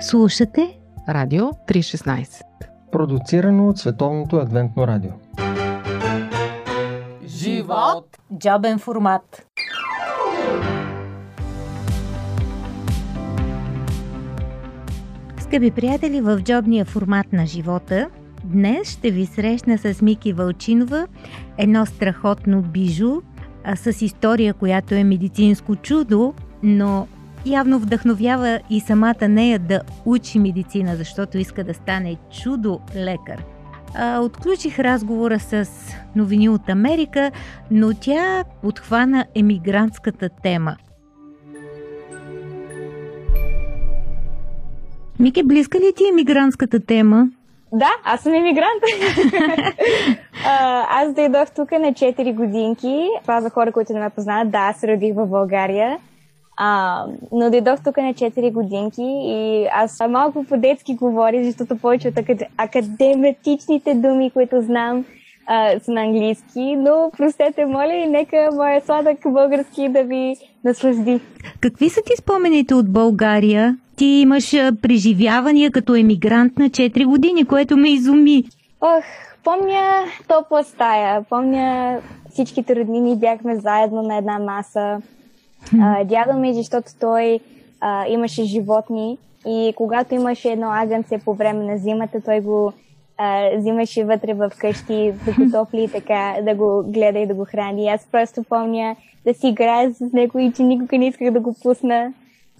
Слушате Радио 316 Продуцирано от Световното адвентно радио. Живот! Джобен формат. Скъпи приятели, в джобния формат на живота Днес ще ви срещна с Мики Вълчинова, едно страхотно бижу а, с история, която е медицинско чудо, но явно вдъхновява и самата нея да учи медицина, защото иска да стане чудо лекар. Отключих разговора с новини от Америка, но тя подхвана емигрантската тема. Мике, близка ли ти емигрантската тема? Да, аз съм иммигрант. аз дойдох тук на 4 годинки. Това за хора, които не ме познават, да, аз се родих в България. А, но дойдох тук на 4 годинки и аз малко по-детски говоря, защото повече от академатичните думи, които знам, а, са на английски, но простете, моля и нека моя сладък български да ви наслажди. Какви са ти спомените от България? Ти имаш преживявания като емигрант на 4 години, което ме изуми. Ох, помня топла стая, помня всичките роднини бяхме заедно на една маса. А, дядо ми, защото той а, имаше животни и когато имаше едно агънце по време на зимата, той го а, взимаше вътре в къщи да го топли и така, да го гледа и да го храни. Аз просто помня да си играя с него и че никога не исках да го пусна.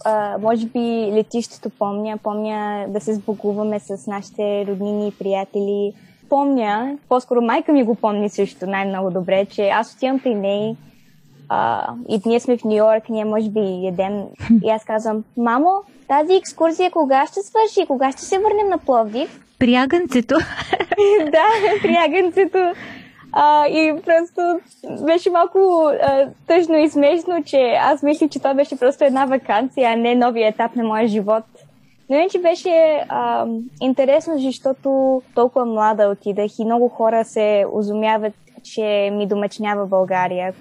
А, може би летището помня, помня да се сбогуваме с нашите роднини и приятели. Помня, по-скоро майка ми го помни също най-много добре, че аз отивам при нея а, и ние сме в Нью Йорк, ние може би едем. И аз казвам, мамо, тази екскурзия кога ще свърши? Кога ще се върнем на Пловдив? Приягънцето. да, приягънцето. А, и просто беше малко а, тъжно и смешно, че аз мислих, че това беше просто една вакансия, а не новия етап на моя живот. Но иначе беше а, интересно, защото толкова млада отидах и много хора се озумяват, че ми домачнява България.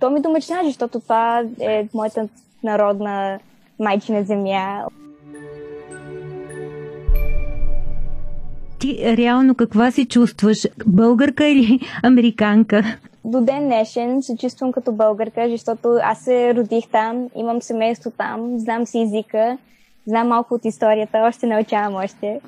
То ми домачнява, защото това е моята народна майчина земя. ти реално каква се чувстваш? Българка или американка? До ден днешен се чувствам като българка, защото аз се родих там, имам семейство там, знам си езика, знам малко от историята, още научавам още.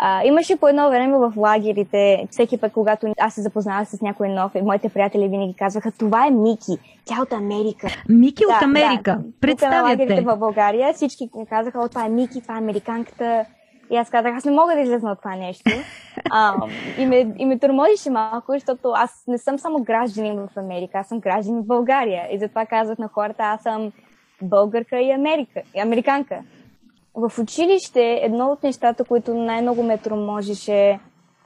А, имаше по едно време в лагерите, всеки път, когато аз се запознавах с някой нов, и моите приятели винаги казваха, това е Мики, тя от Америка. Мики да, от Америка, да. представяте. на лагерите в България всички казаха, о, това е Мики, това е американката, и аз казах, аз не мога да излезна от това нещо. А, и, ме, и ме тормозише малко, защото аз не съм само гражданин в Америка, аз съм гражданин в България. И затова казах на хората, аз съм българка и, Америка, и американка. В училище едно от нещата, които най-много ме тормозише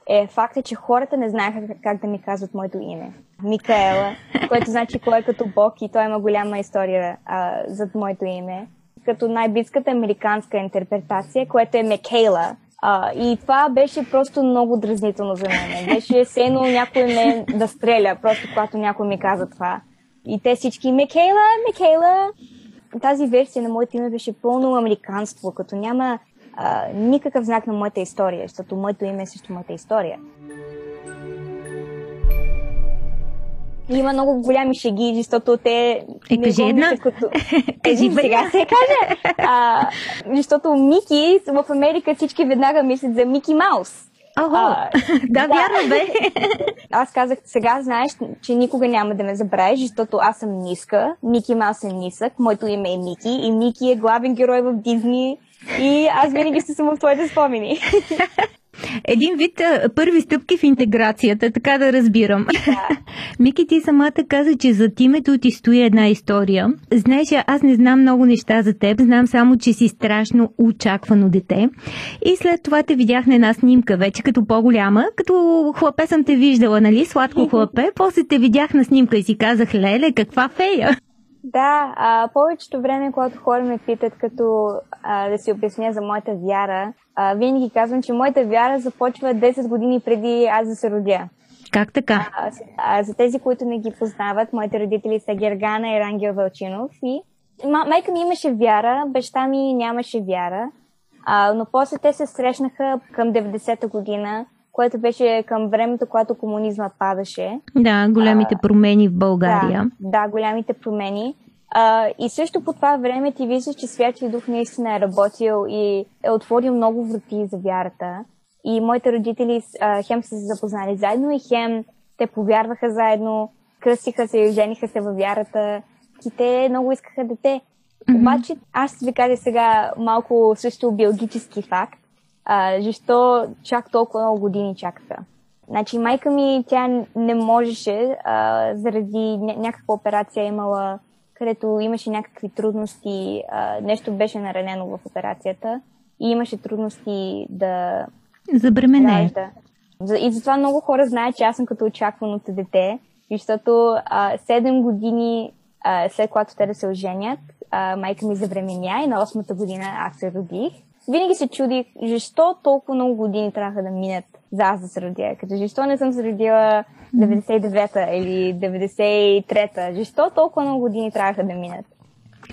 е факта, че хората не знаеха как да ми казват моето име. Микаела, което значи кой е като Бог и той има голяма история а, зад моето име като най-близката американска интерпретация, което е Мекейла. И това беше просто много дразнително за мен. Беше сено някой ме да стреля, просто когато някой ми каза това. И те всички Мекейла, Мекейла. Тази версия на моето име беше пълно американство, като няма а, никакъв знак на моята история, защото моето име е също моята история. има много голями шеги, защото те е, кажи една. Като... Кажи сега се каже. А, защото Мики в Америка всички веднага мислят за Мики Маус. Ого, а, да, да, вярно бе. Аз казах, сега знаеш, че никога няма да ме забравиш, защото аз съм ниска, Мики Маус е нисък, моето име е Мики и Мики е главен герой в Дизни и аз винаги ще съм в твоите спомени. Един вид първи стъпки в интеграцията, така да разбирам. Да. Мики, ти самата каза, че зад името ти стои една история. Знаеш, аз не знам много неща за теб, знам само, че си страшно очаквано дете. И след това те видях на една снимка вече като по-голяма, като хлапе съм те виждала, нали? Сладко хлапе. После те видях на снимка и си казах, леле, каква фея! Да, а, повечето време, когато хора ме питат като а, да си обясня за моята вяра, а, винаги казвам, че моята вяра започва 10 години преди аз да се родя. Как така? А, а, за тези, които не ги познават, моите родители са Гергана и Рангел Велчинов. И майка ми имаше вяра, баща ми нямаше вяра. А, но после те се срещнаха към 90-та година, което беше към времето, когато комунизмът падаше. Да, големите промени в България. Да, да голямите промени. А, и също по това време ти виждаш, че Святия Дух наистина е работил и е отворил много врати за вярата. И моите родители а, хем са се запознали заедно и хем те повярваха заедно, кръстиха се и жениха се във вярата. И те много искаха дете. Обаче аз ви кажа сега малко също биологически факт. А, защо чак толкова много години чакаха? Значи майка ми, тя не можеше а, заради ня- някаква операция имала, където имаше някакви трудности, а, нещо беше наранено в операцията и имаше трудности да Забремене. Да. И затова много хора знаят, че аз съм като очакваното дете, защото а, 7 години а, след когато те да се оженят, а, майка ми забременя и на 8-та година аз се родих. Винаги се чудих, защо толкова много години трябва да минат за аз да се родя. Като защо не съм се родила 99-та или 93-та? Защо толкова много години трябва да минат?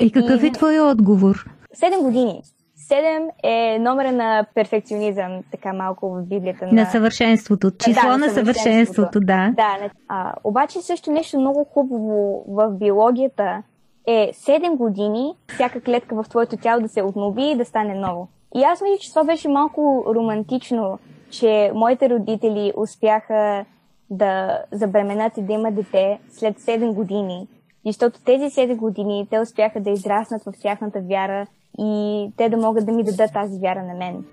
И какъв и... е твой отговор? 7 години. 7 е номера на перфекционизъм, така малко в Библията. На, на съвършенството. Число да, на, на съвършенството, да. Да, а, обаче също нещо много хубаво в биологията е 7 години всяка клетка в твоето тяло да се обнови и да стане ново. И аз мисля, че това беше малко романтично, че моите родители успяха да забременят и да имат дете след 7 години. Защото тези 7 години те успяха да израснат в тяхната вяра и те да могат да ми дадат тази вяра на мен.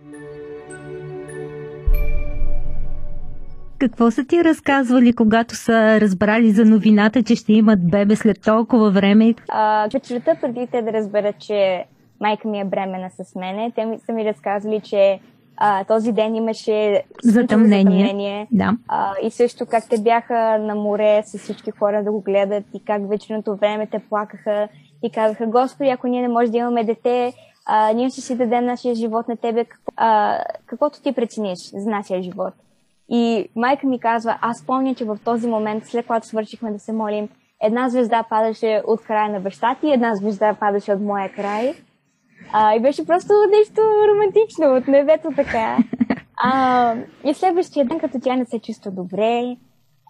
Какво са ти разказвали, когато са разбрали за новината, че ще имат бебе след толкова време? А, вечерта преди те да разберат, че майка ми е бремена с мене, те ми са ми разказали, че а, този ден имаше затъмнение. затъмнение. Да. А, и също как те бяха на море с всички хора да го гледат и как вечерното време те плакаха и казаха, Господи, ако ние не можем да имаме дете, а, ние ще си дадем нашия живот на тебе, какво, а, каквото ти прецениш за нашия живот. И майка ми казва, аз помня, че в този момент, след когато свършихме да се молим, една звезда падаше от края на баща ти, една звезда падаше от моя край. А, и беше просто нещо романтично от небето така. А, и следващия ден, като тя не се чувства добре,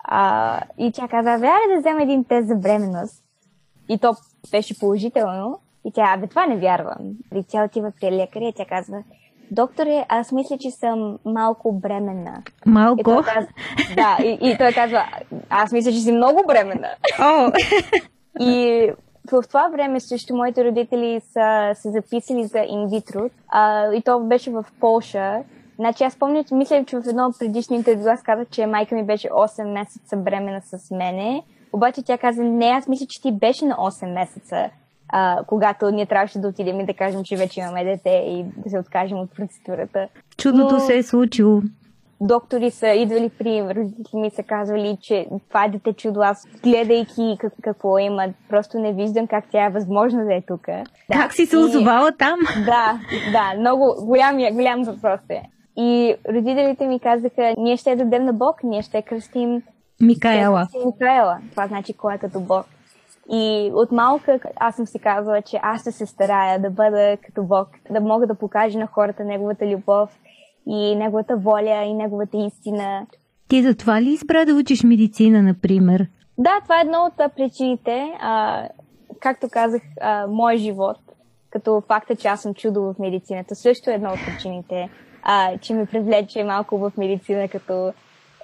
а, и тя каза, вярвай да взема един тест за бременност. И то беше положително. И тя, абе, това не вярвам. И тя отива при лекаря и тя казва, докторе, аз мисля, че съм малко бременна. Малко? И той казва, да, и, и той казва, аз мисля, че си много бременна. О! и в това време също моите родители са се записали за инвитро а, и то беше в Полша. Значи аз помня, че мисля, че в едно от предишни интервю аз казах, че майка ми беше 8 месеца бремена с мене. Обаче тя каза, не, аз мисля, че ти беше на 8 месеца, а, когато ние трябваше да отидем и да кажем, че вече имаме дете и да се откажем от процедурата. Чудото Но... се е случило доктори са идвали при родители ми са казвали, че това е дете чудо. Аз гледайки как, какво има, просто не виждам как тя е възможно да е тук. Да. Как си се озовала там? Да, да, много голям, голям въпрос е. И родителите ми казаха, ние ще дадем на Бог, ние ще кръстим Микаела. Ще Микаела. Това значи кой е като Бог. И от малка аз съм си казала, че аз ще се старая да бъда като Бог, да мога да покажа на хората неговата любов и неговата воля и неговата истина. Ти за това ли избра да учиш медицина, например? Да, това е една от причините. А, както казах, а, мой живот, като факта, че аз съм чудо в медицината, също е една от причините, а, че ме привлече малко в медицина, като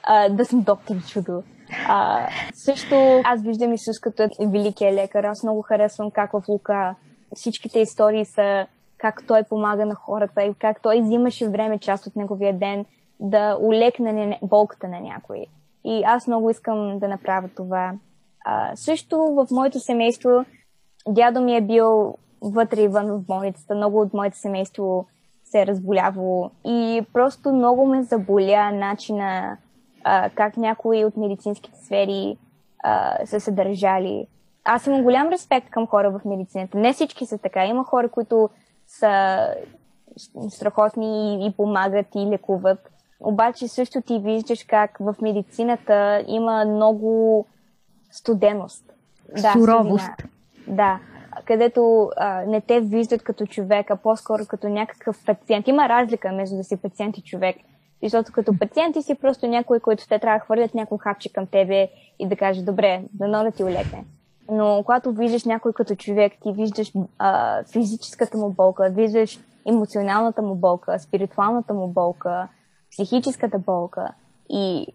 а, да съм доктор чудо. А, също аз виждам Исус като великия лекар. Аз много харесвам как в Лука всичките истории са как той помага на хората и как той взимаше време, част от неговия ден, да улекне болката на някой. И аз много искам да направя това. А, също в моето семейство дядо ми е бил вътре и вън в болницата. Много от моето семейство се е разболявало и просто много ме заболя начина а, как някои от медицинските сфери а, са се държали. Аз имам голям респект към хора в медицината. Не всички са така. Има хора, които са страхотни и, и помагат и лекуват. Обаче също ти виждаш как в медицината има много студеност. Да, Суровост. Да. където а, не те виждат като човек, а по-скоро като някакъв пациент. Има разлика между да си пациент и човек. Защото като пациент ти си просто някой, който те трябва да хвърлят някой хапче към тебе и да каже, добре, да да ти улекне. Но когато виждаш някой като човек, ти виждаш а, физическата му болка, виждаш емоционалната му болка, спиритуалната му болка, психическата болка. И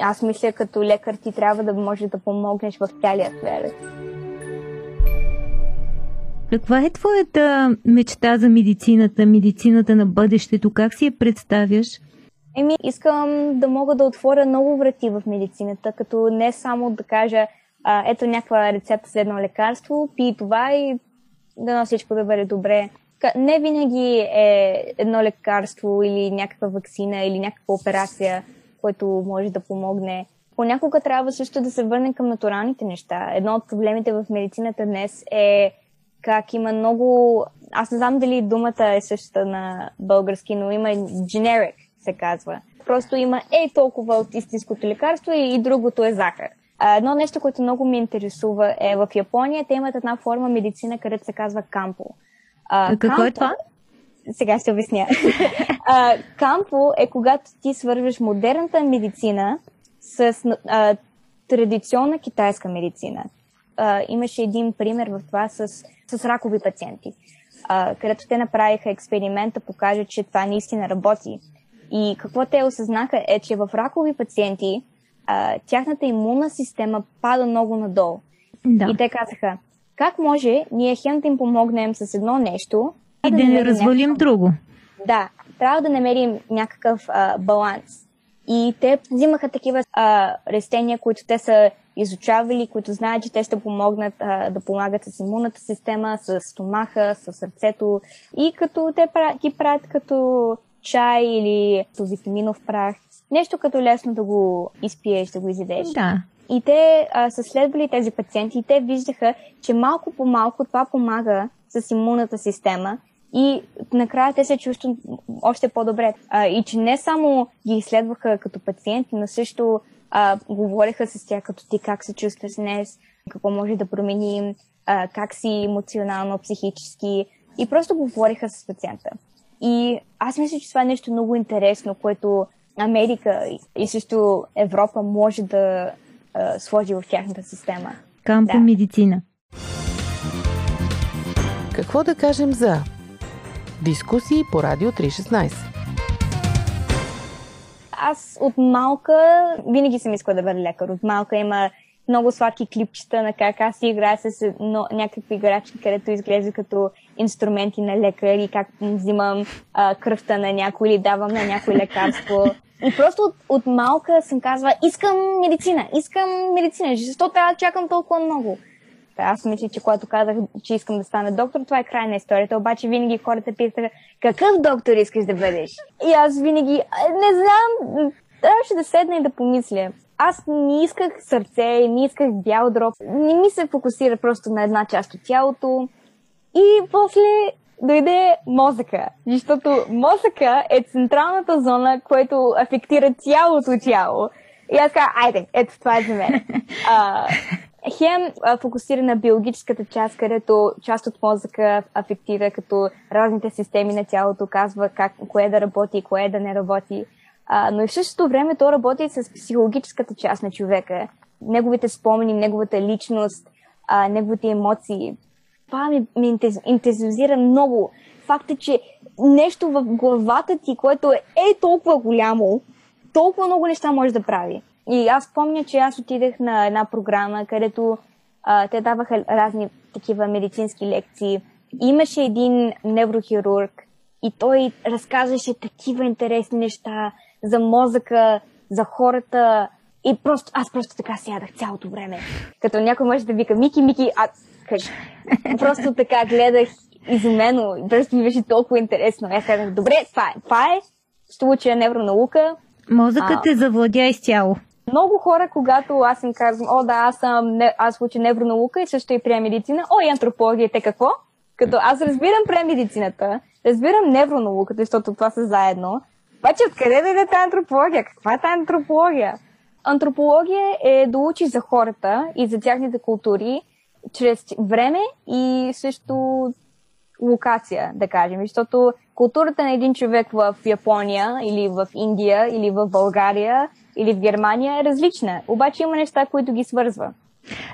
аз мисля, като лекар ти трябва да можеш да помогнеш в цялия сфера. Каква е твоята мечта за медицината, медицината на бъдещето? Как си я представяш? Еми, искам да мога да отворя много врати в медицината, като не само да кажа, а, ето някаква рецепта за едно лекарство, пи това и да на всичко да бъде добре. Не винаги е едно лекарство или някаква вакцина или някаква операция, което може да помогне. Понякога трябва също да се върнем към натуралните неща. Едно от проблемите в медицината днес е как има много... Аз не знам дали думата е същата на български, но има generic, се казва. Просто има е толкова от истинското лекарство и, и другото е захар. А, едно нещо, което много ми интересува е в Япония те имат една форма медицина, където се казва кампо. А, Какво кампо... е това? Сега ще обясня. а, кампо е когато ти свързваш модерната медицина с а, традиционна китайска медицина. А, имаше един пример в това с, с ракови пациенти, а, където те направиха експеримента, покажат, че това наистина работи. И какво те осъзнаха е, че в ракови пациенти а, тяхната имунна система пада много надолу. Да. И те казаха, как може ние хем да им помогнем с едно нещо и да, да не развалим някакъв... друго. Да, трябва да намерим някакъв а, баланс. И те взимаха такива а, растения, които те са изучавали, които знаят, че те ще помогнат а, да помагат с имунната система, с стомаха, с сърцето. И като те ги правят като чай или с витаминов прах. Нещо като лесно да го изпиеш, да го изядеш. Да. И те а, са следвали тези пациенти и те виждаха, че малко по малко това помага с имунната система и накрая те се чувстват още по-добре. А, и че не само ги изследваха като пациенти, но също а, говориха с тях като ти как се чувстваш днес, какво може да променим, а, как си емоционално, психически и просто говориха с пациента. И аз мисля, че това е нещо много интересно, което Америка и също Европа може да а, сложи в тяхната система. Кампо да. медицина. Какво да кажем за дискусии по Радио 316? Аз от малка винаги съм искала да бъда лекар. От малка има много сладки клипчета на как аз си играя с но, някакви играчки, където изглежда като инструменти на лекар и как взимам а, кръвта на някой или давам на някой лекарство. И просто от, от малка съм казва, искам медицина, искам медицина, защо трябва да чакам толкова много? Аз мисля, че когато казах, че искам да стана доктор, това е край на историята. Обаче винаги хората питаха, какъв доктор искаш да бъдеш? И аз винаги, не знам, трябваше да седна и да помисля. Аз не исках сърце, не исках бял дроб. Не ми се фокусира просто на една част от тялото. И после дойде мозъка, защото мозъка е централната зона, която афектира цялото тяло. И аз казах, айде, ето това е за мен. А, хем а, фокусира на биологическата част, където част от мозъка афектира като разните системи на тялото, казва как, кое да работи и кое да не работи. А, но и в същото време то работи с психологическата част на човека. Неговите спомени, неговата личност, а, неговите емоции. Това ми, ми интензивизира много. Факт е, че нещо в главата ти, което е, е толкова голямо, толкова много неща може да прави. И аз помня, че аз отидах на една програма, където а, те даваха разни такива медицински лекции. Имаше един неврохирург и той разказваше такива интересни неща за мозъка, за хората. И просто, аз просто така сядах цялото време. Като някой може да вика Мики, Мики, а кажи. Просто така гледах изумено. Просто ми беше толкова интересно. Аз казах, добре, това е. Това е. Ще уча невронаука. Мозъкът те завладя изцяло. Много хора, когато аз им казвам, о да, аз съм, не, аз уча невронаука и също и прия медицина, о и антропология, те какво? Като аз разбирам прия медицината, разбирам невронауката, защото това са заедно, обаче откъде да иде тази антропология? Каква е тази антропология? Антропология е да учи за хората и за тяхните култури чрез време и също локация, да кажем. Защото културата на един човек в Япония или в Индия или в България или в Германия е различна. Обаче има неща, които ги свързва.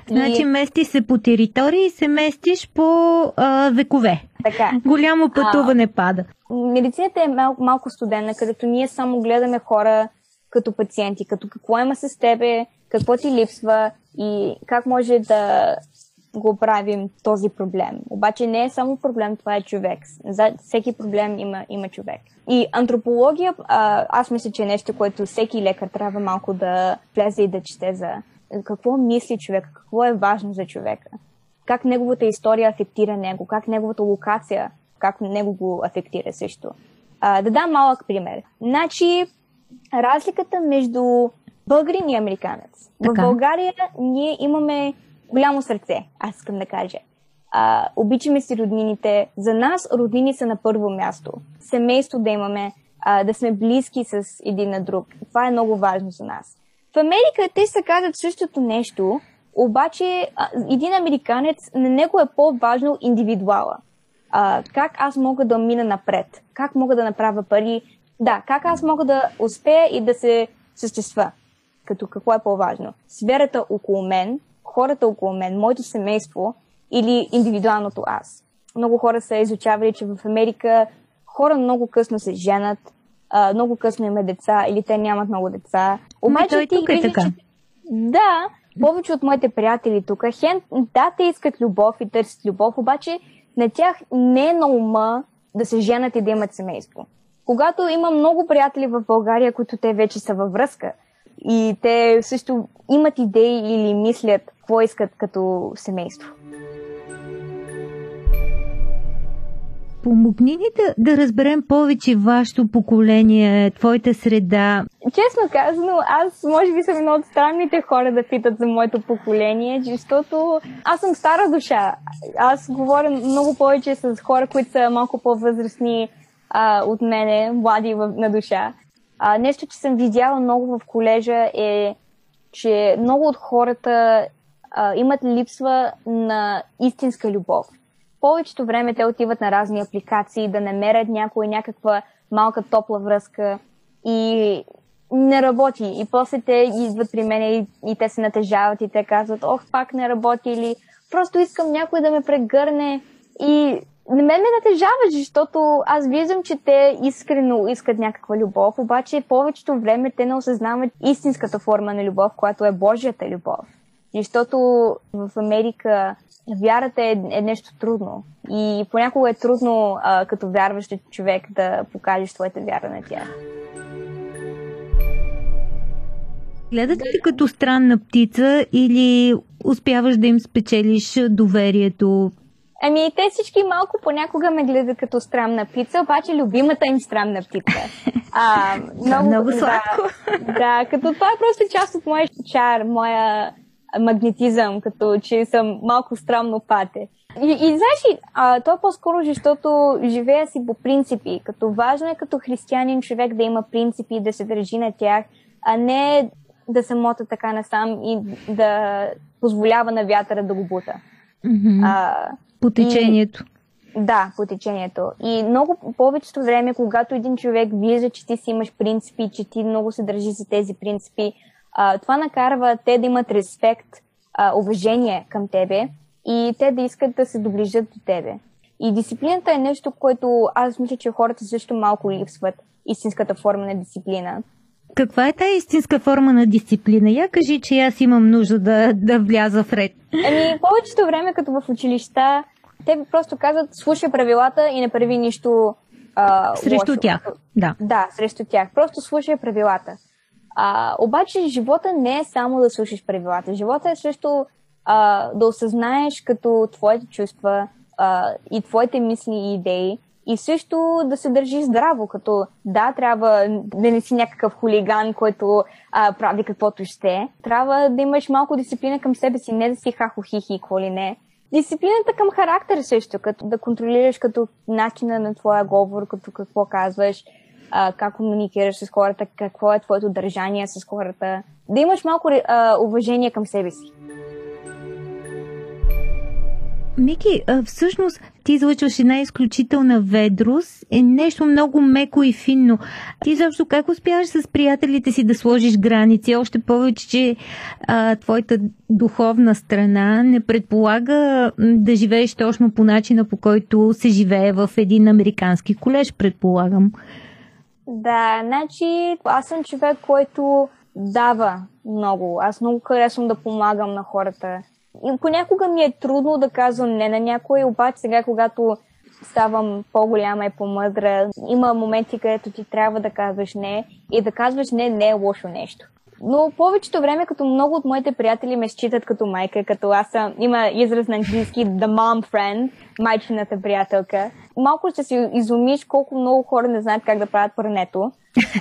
Значи мести се по територии и се местиш по а, векове. Така. Голямо пътуване а, пада. Медицината е мал, малко студена, където ние само гледаме хора като пациенти, като какво има с тебе, какво ти липсва и как може да го правим този проблем. Обаче не е само проблем, това е човек. За всеки проблем има, има човек. И антропология, а, аз мисля, че е нещо, което всеки лекар трябва малко да влезе и да чете за какво мисли човек, какво е важно за човека, как неговата история афектира него, как неговата локация, как него го афектира също. А, да дам малък пример. Значи, разликата между българин и американец. Така. В България ние имаме голямо сърце, аз искам да кажа. А, обичаме си роднините. За нас роднини са на първо място. Семейство да имаме, а, да сме близки с един на друг. Това е много важно за нас. В Америка те се казват същото нещо, обаче а, един американец, на него е по-важно индивидуала. А, как аз мога да мина напред? Как мога да направя пари? Да, как аз мога да успея и да се същества? Като какво е по-важно? Сферата около мен, хората около мен, моето семейство или индивидуалното аз. Много хора са изучавали, че в Америка хора много късно се женат, а, много късно има деца или те нямат много деца. Обаче той ти тук е така. Че... Да, повече от моите приятели тук, хен, да, те искат любов и търсят любов, обаче на тях не е на ума да се женат и да имат семейство. Когато има много приятели в България, които те вече са във връзка и те също имат идеи или мислят какво искат като семейство. Помогни ни да, да разберем повече вашето поколение, твоята среда. Честно казано, аз може би съм едно от странните хора да питат за моето поколение, защото аз съм стара душа. Аз говоря много повече с хора, които са малко по-възрастни а, от мене, млади в, на душа. А, нещо, че съм видяла много в колежа е, че много от хората а, имат липсва на истинска любов повечето време те отиват на разни апликации да намерят някоя някаква малка топла връзка и не работи. И после те идват при мен и, и те се натежават и те казват, ох, пак не работи или просто искам някой да ме прегърне и не ме ме натежава, защото аз виждам, че те искрено искат някаква любов, обаче повечето време те не осъзнават истинската форма на любов, която е Божията любов. Защото в Америка вярата е, е нещо трудно. И понякога е трудно а, като вярващ човек да покажеш твоята вяра на тях. Гледат ли като странна птица или успяваш да им спечелиш доверието? Ами, те всички малко понякога ме гледат като странна птица, обаче любимата им странна птица. А, много, много сладко. Да, да, като това е просто част от моя чар, моя магнетизъм, като че съм малко странно пате. И, и знаеш, а, то е по-скоро, защото живея си по принципи. Като важно е като християнин човек да има принципи, да се държи на тях, а не да се мота така насам и да позволява на вятъра да го бута. Mm-hmm. А, по течението. И, да, по течението. И много повечето време, когато един човек вижда, че ти си имаш принципи, че ти много се държи за тези принципи, а, това накарва те да имат респект, а, уважение към тебе и те да искат да се доближат до тебе. И дисциплината е нещо, което аз мисля, че хората също малко липсват истинската форма на дисциплина. Каква е тази истинска форма на дисциплина? Я кажи, че аз имам нужда да, да вляза в ред. Ами, повечето време, като в училища, те просто казват, слушай правилата и не прави нищо а, Срещу лошо. тях, да. Да, срещу тях. Просто слушай правилата. А, обаче живота не е само да слушаш правилата. Живота е също а, да осъзнаеш като твоите чувства а, и твоите мисли и идеи и също да се държиш здраво, като да, трябва да не си някакъв хулиган, който а, прави каквото ще. Трябва да имаш малко дисциплина към себе си, не да си хахо-хихи и какво ли не. Дисциплината към характер също, като да контролираш като начина на твоя говор, като какво казваш, а, как комуникираш с хората, какво е твоето държание с хората. Да имаш малко а, уважение към себе си. Мики, всъщност ти излъчваш една изключителна ведрост, е нещо много меко и финно. Ти защо как успяваш с приятелите си да сложиш граници? Още повече, че а, твоята духовна страна не предполага да живееш точно по начина, по който се живее в един американски колеж, предполагам. Да, значи аз съм човек, който дава много. Аз много харесвам да помагам на хората. И понякога ми е трудно да казвам не на някой, обаче сега, когато ставам по-голяма и по-мъдра, има моменти, където ти трябва да казваш не и да казваш не не е лошо нещо. Но повечето време, като много от моите приятели ме считат като майка, като аз съм, има израз на английски the mom friend, майчината приятелка. Малко ще си изумиш колко много хора не знаят как да правят прането.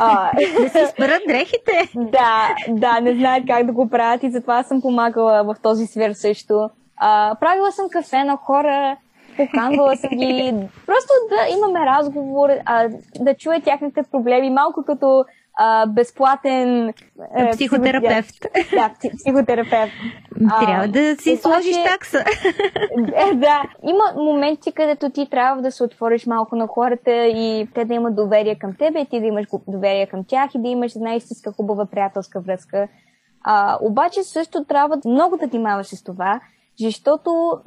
А, да си спрат дрехите? Да, да, не знаят как да го правят и затова съм помагала в този свир също. А, правила съм кафе на хора, поканвала съм ги, просто да имаме разговор, а, да чуя тяхните проблеми, малко като а, безплатен е, психотерапевт. Да, психотерапевт. Трябва а, да си сложиш такса. Е, да, има моменти, където ти трябва да се отвориш малко на хората и те да имат доверие към тебе, и ти да имаш доверие към тях и да имаш една истинска хубава приятелска връзка. А, обаче също трябва много да внимаваш с това, защото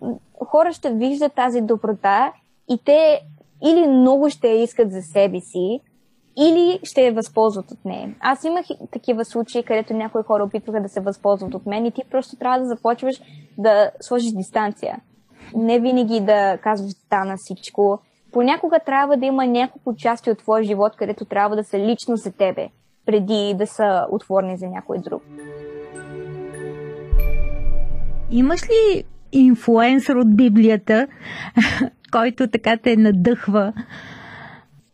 хора ще виждат тази доброта и те или много ще я искат за себе си, или ще я възползват от нея. Аз имах такива случаи, където някои хора опитваха да се възползват от мен и ти просто трябва да започваш да сложиш дистанция. Не винаги да казваш да на всичко. Понякога трябва да има няколко части от твоя живот, където трябва да са лично за тебе, преди да са отворени за някой друг. Имаш ли инфлуенсър от Библията, който така те надъхва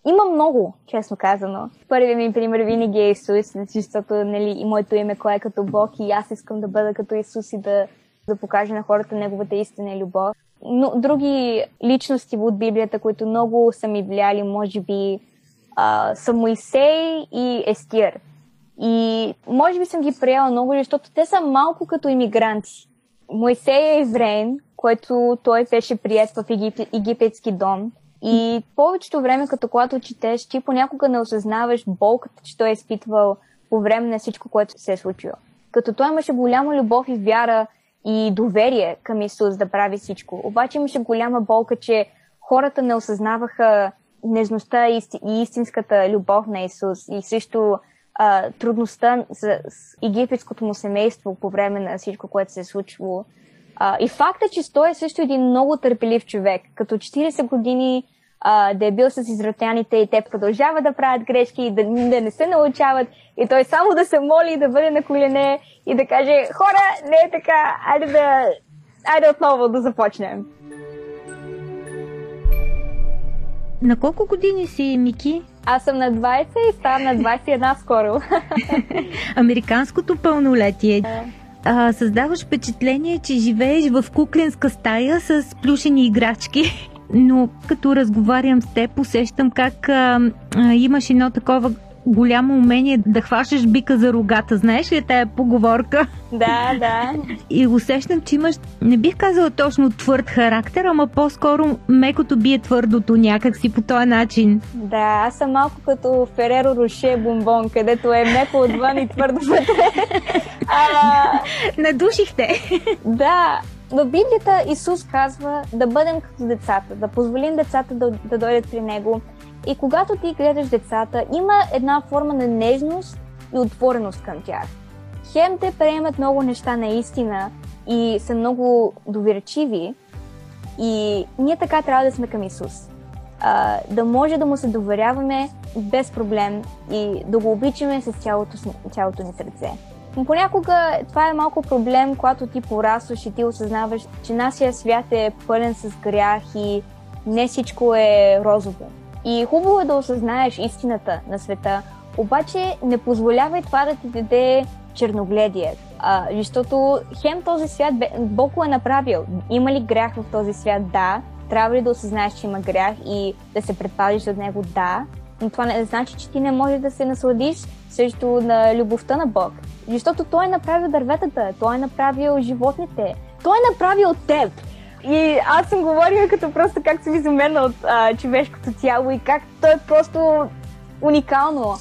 има много, честно казано. Първият ми пример винаги е Исус, защото нали, и моето име кое е като Бог и аз искам да бъда като Исус и да, да покажа на хората неговата истина и любов. Но други личности от Библията, които много са ми влияли, може би, а, са Моисей и Естир. И може би съм ги приела много, защото те са малко като иммигранти. Моисей е евреин, който той беше прият в египетски дом и повечето време, като когато четеш, ти понякога не осъзнаваш болката, че той е изпитвал по време на всичко, което се е случило. Като той имаше голяма любов и вяра и доверие към Исус да прави всичко. Обаче имаше голяма болка, че хората не осъзнаваха нежността и истинската любов на Исус и също а, трудността с, с египетското му семейство по време на всичко, което се е случвало. А, и факта, че той е също един много търпелив човек. Като 40 години а, да е бил с израелтяните и те продължават да правят грешки и да, да не се научават и той само да се моли да бъде на колене и да каже хора, не е така, айде да, айде отново да започнем. На колко години си, Мики? Аз съм на 20 и ставам на 21 скоро. Американското пълнолетие. А, създаваш впечатление, че живееш в кукленска стая с плюшени играчки но като разговарям с теб, усещам как а, а, имаш едно такова голямо умение да хващаш бика за рогата. Знаеш ли тая поговорка? Да, да. И усещам, че имаш, не бих казала точно твърд характер, ама по-скоро мекото бие твърдото някакси по този начин. Да, аз съм малко като Фереро Роше бомбон, където е меко отвън и твърдо вътре. а... Надушихте. Да, в Библията Исус казва да бъдем като децата, да позволим децата да, да дойдат при Него. И когато ти гледаш децата, има една форма на нежност и отвореност към тях. Хем те приемат много неща наистина и са много доверчиви. И ние така трябва да сме към Исус. А, да може да му се доверяваме без проблем и да го обичаме с цялото, цялото ни сърце. Но понякога това е малко проблем, когато ти порастваш и ти осъзнаваш, че нашия свят е пълен с грях и не всичко е розово. И хубаво е да осъзнаеш истината на света, обаче не позволявай това да ти даде черногледие. А, защото хем този свят Бог го е направил. Има ли грях в този свят? Да. Трябва ли да осъзнаеш, че има грях и да се предпазиш от него? Да. Но това не значи, че ти не можеш да се насладиш също на любовта на Бог. Защото той е направил дърветата, той е направил животните, той е направил теб. И аз съм говорила като просто как съм изумена от а, човешкото тяло и как той е просто уникално.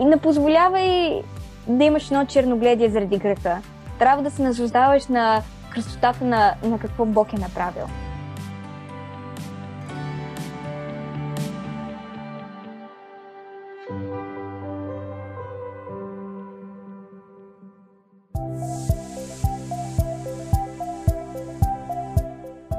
И не позволявай да имаш едно черногледие заради греха. Трябва да се наслаждаваш на красотата на, на какво Бог е направил.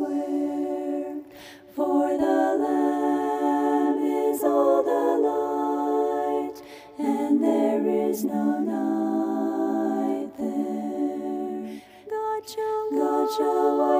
square, for the Lamb is all the light, and there is no night there. God shall, God shall